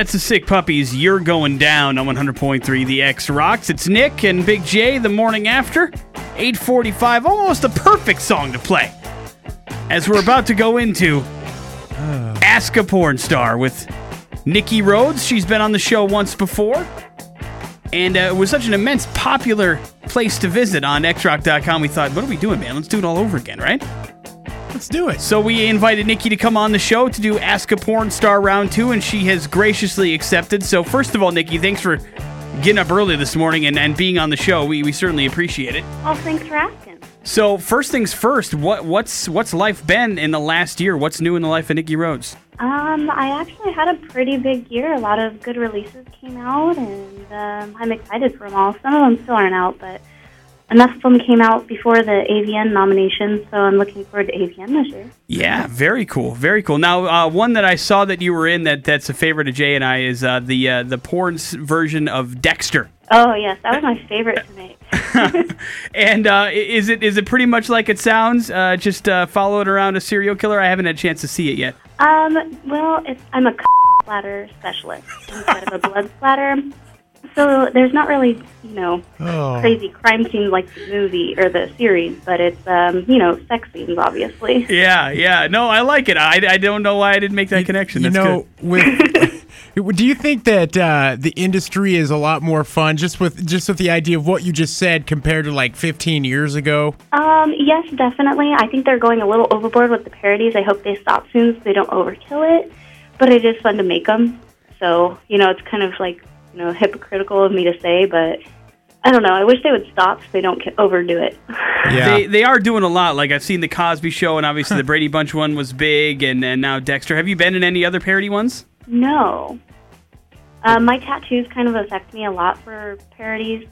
that's the Sick Puppies. You're going down on 100.3 The X Rocks. It's Nick and Big J the morning after. 845, almost a perfect song to play. As we're about to go into Ask a Porn Star with Nikki Rhodes. She's been on the show once before. And uh, it was such an immense popular place to visit on xrock.com. We thought, what are we doing, man? Let's do it all over again, right? Let's do it. So we invited Nikki to come on the show to do Ask a Porn Star round two, and she has graciously accepted. So first of all, Nikki, thanks for getting up early this morning and, and being on the show. We, we certainly appreciate it. Oh, thanks for asking. So first things first, what what's what's life been in the last year? What's new in the life of Nikki Rhodes? Um, I actually had a pretty big year. A lot of good releases came out, and um, I'm excited for them all. Some of them still aren't out, but enough of them came out before the AVN nomination, so I'm looking forward to AVN this year. Yeah, very cool, very cool. Now, uh, one that I saw that you were in that that's a favorite of Jay and I is uh, the uh, the porn version of Dexter. Oh yes, that was my favorite to make. And uh, is it is it pretty much like it sounds? Uh, just uh, following around a serial killer. I haven't had a chance to see it yet. Um, well, it's, I'm a splatter specialist instead of a blood splatter. So there's not really, you know, Oh. crazy crime scenes like the movie or the series, but it's, um, you know, sex scenes, obviously. Yeah, yeah. No, I like it. I, I don't know why I didn't make that connection. You That's know, good. with do you think that uh, the industry is a lot more fun just with just with the idea of what you just said compared to like 15 years ago? Um, yes, definitely. I think they're going a little overboard with the parodies. I hope they stop soon so they don't overkill it. But it is fun to make them. So, you know, it's kind of like, you know, hypocritical of me to say, but I don't know. I wish they would stop so they don't ca- overdo it. Yeah. They they are doing a lot. Like I've seen the Cosby Show, and obviously the Brady Bunch one was big, and, and now Dexter. Have you been in any other parody ones? No. Um, my tattoos kind of affect me a lot for parodies,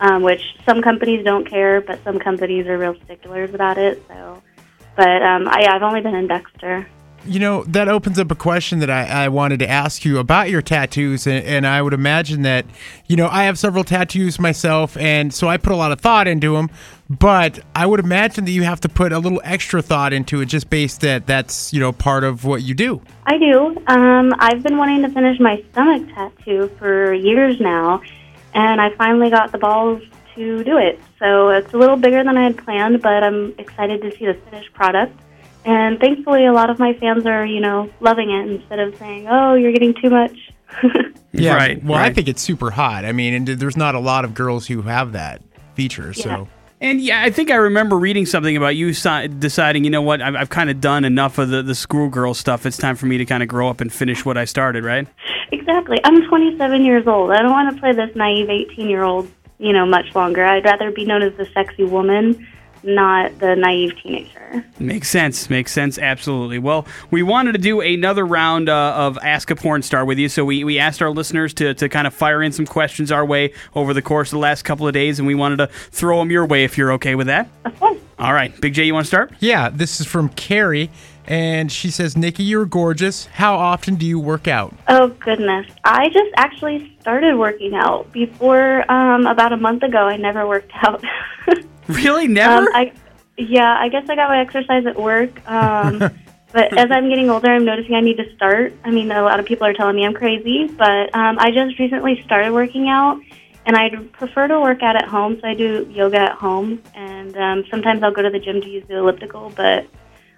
um, which some companies don't care, but some companies are real sticklers about it. So, but um, I, I've only been in Dexter. You know, that opens up a question that I, I wanted to ask you about your tattoos. And, and I would imagine that, you know, I have several tattoos myself. And so I put a lot of thought into them. But I would imagine that you have to put a little extra thought into it just based that that's, you know, part of what you do. I do. Um, I've been wanting to finish my stomach tattoo for years now, and I finally got the balls to do it. So it's a little bigger than I had planned, but I'm excited to see the finished product. And thankfully, a lot of my fans are, you know, loving it instead of saying, "Oh, you're getting too much." Yeah. Right, Well, I think it's super hot. I mean, and there's not a lot of girls who have that feature. Yeah. So. And yeah, I think I remember reading something about you deciding, you know what, I've, I've kind of done enough of the, the schoolgirl stuff. It's time for me to kind of grow up and finish what I started, right? Exactly. I'm 27 years old. I don't want to play this naive 18 year old, you know, much longer. I'd rather be known as the sexy woman, not the naive teenager. Makes sense. Makes sense. Absolutely. Well, we wanted to do another round uh, of Ask a Porn Star with you. So we, we asked our listeners to, to kind of fire in some questions our way over the course of the last couple of days, and we wanted to throw them your way if you're okay with that. Of course. All right. Big J, you want to start? Yeah, this is from Carrie, and she says, Nikki, you're gorgeous. How often do you work out? Oh goodness! I just actually started working out before um, about a month ago. I never worked out. Really? Never? um, I yeah, I guess I got my exercise at work. Um, but as I'm getting older, I'm noticing I need to start. I mean, a lot of people are telling me I'm crazy, but um, I just recently started working out, and I'd prefer to work out at home. So I do yoga at home, and um, sometimes I'll go to the gym to use the elliptical, but.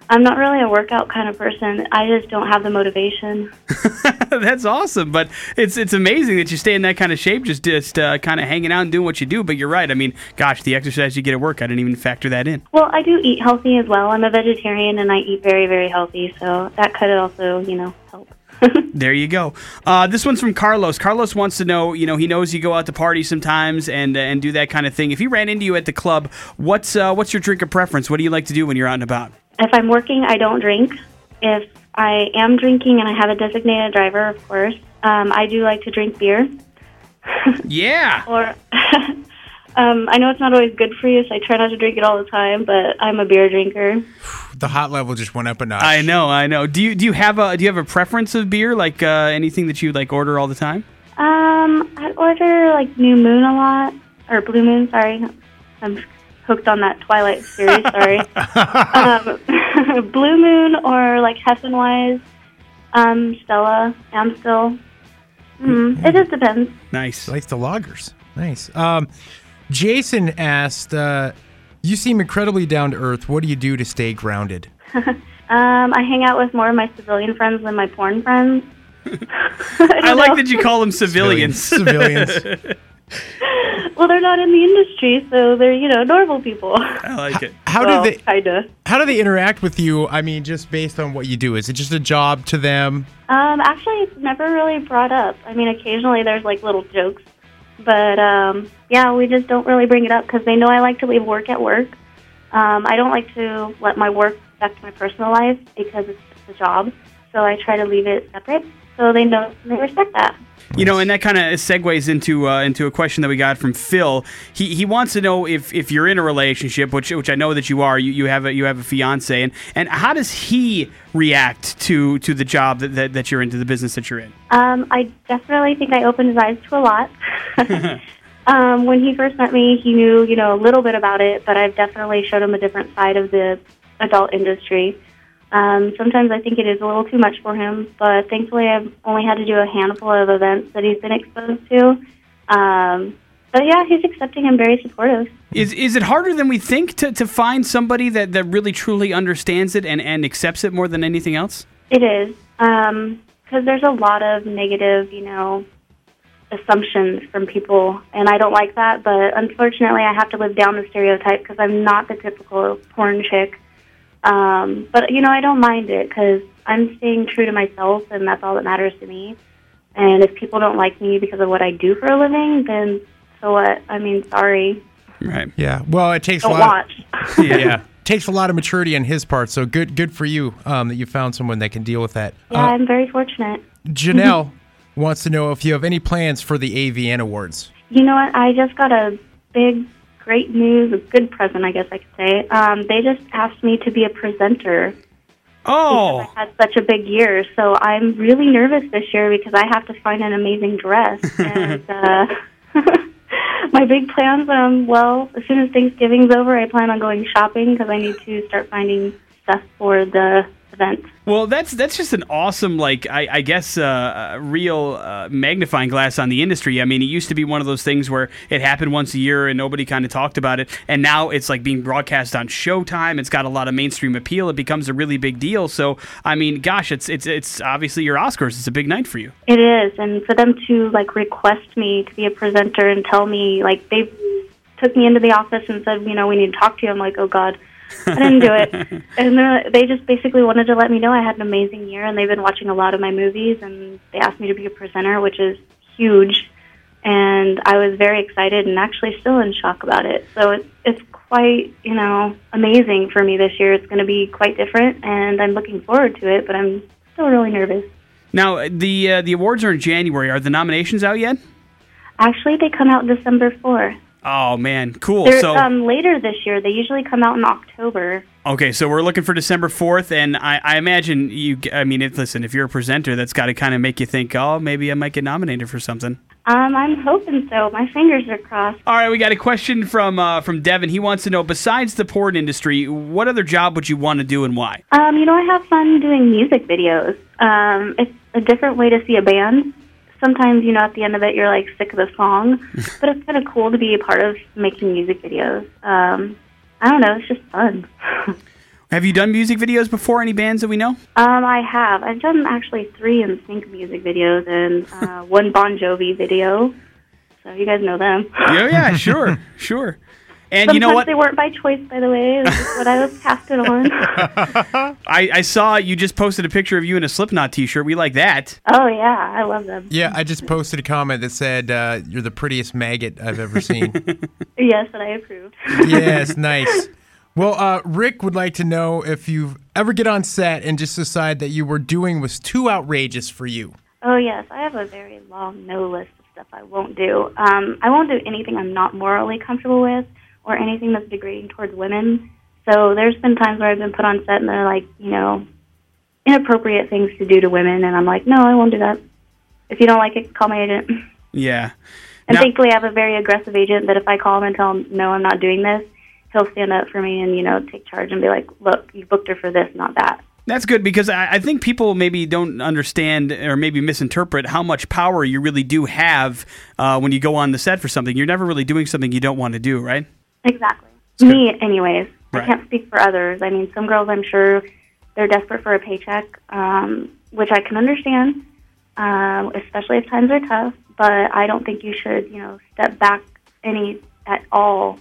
I'm not really a workout kind of person. I just don't have the motivation. That's awesome, but it's it's amazing that you stay in that kind of shape, just just uh, kind of hanging out and doing what you do. But you're right. I mean, gosh, the exercise you get at work, I didn't even factor that in. Well, I do eat healthy as well. I'm a vegetarian and I eat very, very healthy, so that could also, you know, help. There you go. Uh, this one's from Carlos. Carlos wants to know, you know, he knows you go out to party sometimes and uh, and do that kind of thing. If he ran into you at the club, what's uh, what's your drink of preference? What do you like to do when you're out and about? If I'm working, I don't drink. If I am drinking and I have a designated driver, of course, um, I do like to drink beer. Yeah. Or um, I know it's not always good for you, so I try not to drink it all the time. But I'm a beer drinker. The hot level just went up a notch. I know, I know. Do you do you have a do you have a preference of beer? Like uh, anything that you like order all the time? Um, I order like New Moon a lot, or Blue Moon. Sorry, I'm hooked on that Twilight series. sorry. um, Blue Moon or like Heffenweiss, um, Stella, Amstel. Mm, it just depends. Nice. Likes the loggers. Nice. Um, Jason asked, uh, "You seem incredibly down to earth. What do you do to stay grounded?" Um, I hang out with more of my civilian friends than my porn friends. I like that you call them civilians. Civilians. Well, they're not in the industry, so they're you know normal people. I like it. How well, do they? kinda? How do they interact with you? I mean, just based on what you do, is it just a job to them? Um, actually, it's never really brought up. I mean, occasionally there's like little jokes, but um, yeah, we just don't really bring it up because they know I like to leave work at work. Um, I don't like to let my work affect my personal life because it's just a job. So I try to leave it separate, so they know they respect that. You know, and that kind of segues into uh, into a question that we got from Phil. He he wants to know if, if you're in a relationship, which which I know that you are. You, you have a you have a fiance, and, and how does he react to to the job that, that, that you're into, the business that you're in? Um, I definitely think I opened his eyes to a lot. um, when he first met me, he knew, you know, a little bit about it, but I've definitely showed him a different side of the adult industry. Um, sometimes I think it is a little too much for him, but thankfully I've only had to do a handful of events that he's been exposed to. Um, but yeah, he's accepting and very supportive. Is is it harder than we think to, to find somebody that, that really truly understands it and, and accepts it more than anything else? It is because there's a lot of negative, you know, assumptions from people, and I don't like that. But unfortunately, I have to live down the stereotype because I'm not the typical porn chick. Um, but you know, I don't mind it because I'm staying true to myself, and that's all that matters to me. And if people don't like me because of what I do for a living, then so what? I mean, sorry. Right. Yeah. Well, it takes Don't a lot. watch. yeah. Takes a lot of maturity on his part. So good, good for you um, that you found someone that can deal with that. yeah, I'm very fortunate. Janelle wants to know if you have any plans for the AVN Awards. You know what? I just got a big, great news, a good present, I guess I could say. Um, they just asked me to be a presenter. Oh, I had such a big year, so I'm really nervous this year because I have to find an amazing dress. and uh, my big plans, um, well, as soon as Thanksgiving's over, I plan on going shopping because I need to start finding stuff for the event. Well, that's that's just an awesome, like I, I guess, uh, uh, real uh, magnifying glass on the industry. I mean, it used to be one of those things where it happened once a year and nobody kind of talked about it, and now it's like being broadcast on Showtime. It's got a lot of mainstream appeal. It becomes a really big deal. So, I mean, gosh, it's it's it's obviously your Oscars. It's a big night for you. It is, and for them to like request me to be a presenter and tell me like they took me into the office and said, you know, we need to talk to you. I'm like, oh God, I didn't do it. and they just basically wanted to let me know I had an amazing year, and they've been watching a lot of my movies, and they asked me to be a presenter, which is huge. And I was very excited and actually still in shock about it. So it's it's quite you know amazing for me this year. It's going to be quite different, and I'm looking forward to it. But I'm still really nervous. Now, the uh, the awards are in January. Are the nominations out yet? Actually, they come out December 4th. Oh man, cool. They're so um, later this year. They usually come out in October. Okay, so we're looking for December fourth, and I, I imagine you. I mean, if, listen, if you're a presenter, that's got to kind of make you think, oh, maybe I might get nominated for something. Um, I'm hoping so. My fingers are crossed. All right, we got a question from uh, from Devin. He wants to know, besides the porn industry, what other job would you want to do and why? Um, you know, I have fun doing music videos. Um, it's a different way to see a band. Sometimes, you know, at the end of it, you're like sick of the song, but it's kind of cool to be a part of making music videos. Um, I don't know, it's just fun. Have you done music videos before? Any bands that we know? Um, I have. I've done actually three NSYNC music videos and uh, one Bon Jovi video. So you guys know them. Yeah, yeah, sure, sure. And Sometimes you know what? they weren't by choice, by the way. It's just what I was casted on. I, I saw you just posted a picture of you in a Slipknot T-shirt. We like that. oh yeah, I love them. Yeah, I just posted a comment that said, uh, "You're the prettiest maggot I've ever seen." Yes, and I approved. yes, nice. Well, uh, Rick would like to know if you ever get on set and just decide that you were doing was too outrageous for you. Oh yes, I have a very long no list of stuff I won't do. Um, I won't do anything I'm not morally comfortable with, or anything that's degrading towards women. So there's been times where I've been put on set and they're like, you know, inappropriate things to do to women, and I'm like, no, I won't do that. If you don't like it, call my agent. Yeah. And Now- thankfully, I have a very aggressive agent that if I call him and tell him, no, I'm not doing this, he'll stand up for me and, you know, take charge and be like, look, you booked her for this, not that. That's good because I, I think people maybe don't understand or maybe misinterpret how much power you really do have uh, when you go on the set for something. You're never really doing something you don't want to do, right? Exactly. Me, anyways. Right. I can't speak for others. I mean, some girls, I'm sure, they're desperate for a paycheck, um, which I can understand, um, especially if times are tough. But I don't think you should, you know, step back any at all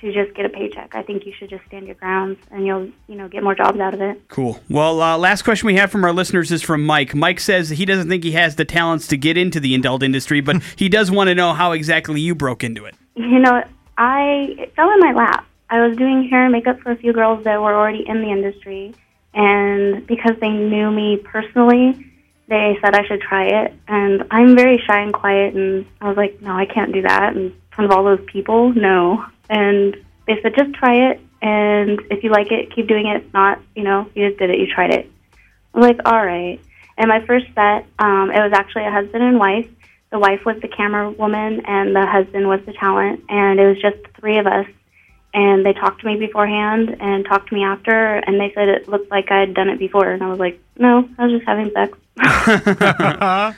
to just get a paycheck. I think you should just stand your grounds, and you'll, you know, get more jobs out of it. Cool. Well, uh, last question we have from our listeners is from Mike. Mike says he doesn't think he has the talents to get into the adult industry, but he does want to know how exactly you broke into it. You know, I it fell in my lap. I was doing hair and makeup for a few girls that were already in the industry, and because they knew me personally, they said I should try it. And I'm very shy and quiet, and I was like, no, I can't do that in front of all those people. No. And they said, just try it, and if you like it, keep doing it. If not, you know, you just did it, you tried it. I was like, all right. And my first set, um, it was actually a husband and wife. The wife was the camera woman, and the husband was the talent, and it was just the three of us. And they talked to me beforehand and talked to me after, and they said it looked like I had done it before. And I was like, no, I was just having sex.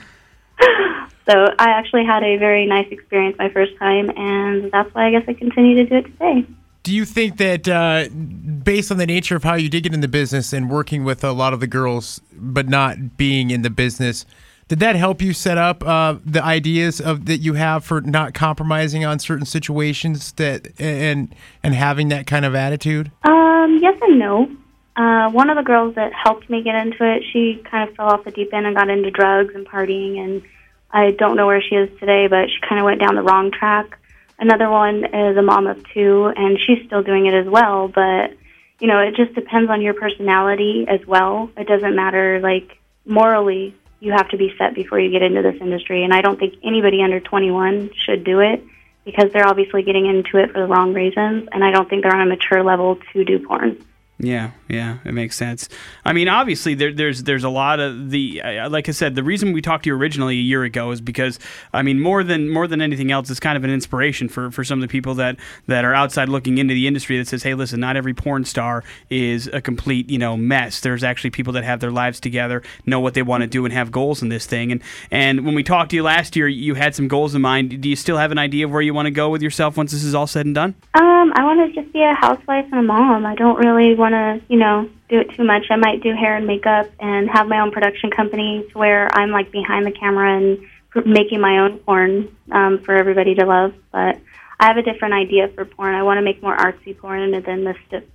so I actually had a very nice experience my first time, and that's why I guess I continue to do it today. Do you think that, uh, based on the nature of how you did get in the business and working with a lot of the girls, but not being in the business, did that help you set up uh, the ideas of that you have for not compromising on certain situations that and and having that kind of attitude? Um, yes and no. Uh, one of the girls that helped me get into it, she kind of fell off the deep end and got into drugs and partying, and I don't know where she is today, but she kind of went down the wrong track. Another one is a mom of two, and she's still doing it as well, but you know, it just depends on your personality as well. It doesn't matter, like, morally, you have to be set before you get into this industry, and I don't think anybody under 21 should do it because they're obviously getting into it for the wrong reasons, and I don't think they're on a mature level to do porn. Yeah, yeah, it makes sense. I mean, obviously, there, there's there's a lot of the uh, like I said, the reason we talked to you originally a year ago is because I mean, more than more than anything else, it's kind of an inspiration for, for some of the people that that are outside looking into the industry that says, hey, listen, not every porn star is a complete you know mess. There's actually people that have their lives together, know what they want to do, and have goals in this thing. And and when we talked to you last year, you had some goals in mind. Do you still have an idea of where you want to go with yourself once this is all said and done? Um, I want to just be a housewife and a mom. I don't really want to, you know, do it too much. I might do hair and makeup and have my own production company to where I'm like behind the camera and pr- making my own porn um, for everybody to love. But I have a different idea for porn. I want to make more artsy porn than the st-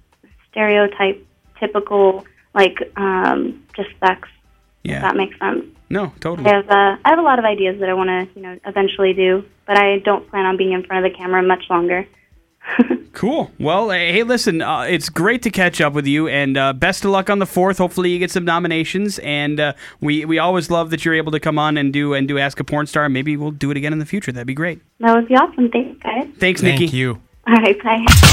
stereotype, typical, like um, just sex. If Yeah. that makes sense. No, totally. I have uh, I have a lot of ideas that I want to, you know, eventually do, but I don't plan on being in front of the camera much longer. Cool. Well, hey, listen, uh, it's great to catch up with you, and uh, best of luck on the fourth. Hopefully, you get some nominations, and uh, we we always love that you're able to come on and do and do Ask a Porn Star. Maybe we'll do it again in the future. That'd be great. That would be awesome. Thanks, guys. Thanks, Thank Nikki. you. All right, bye.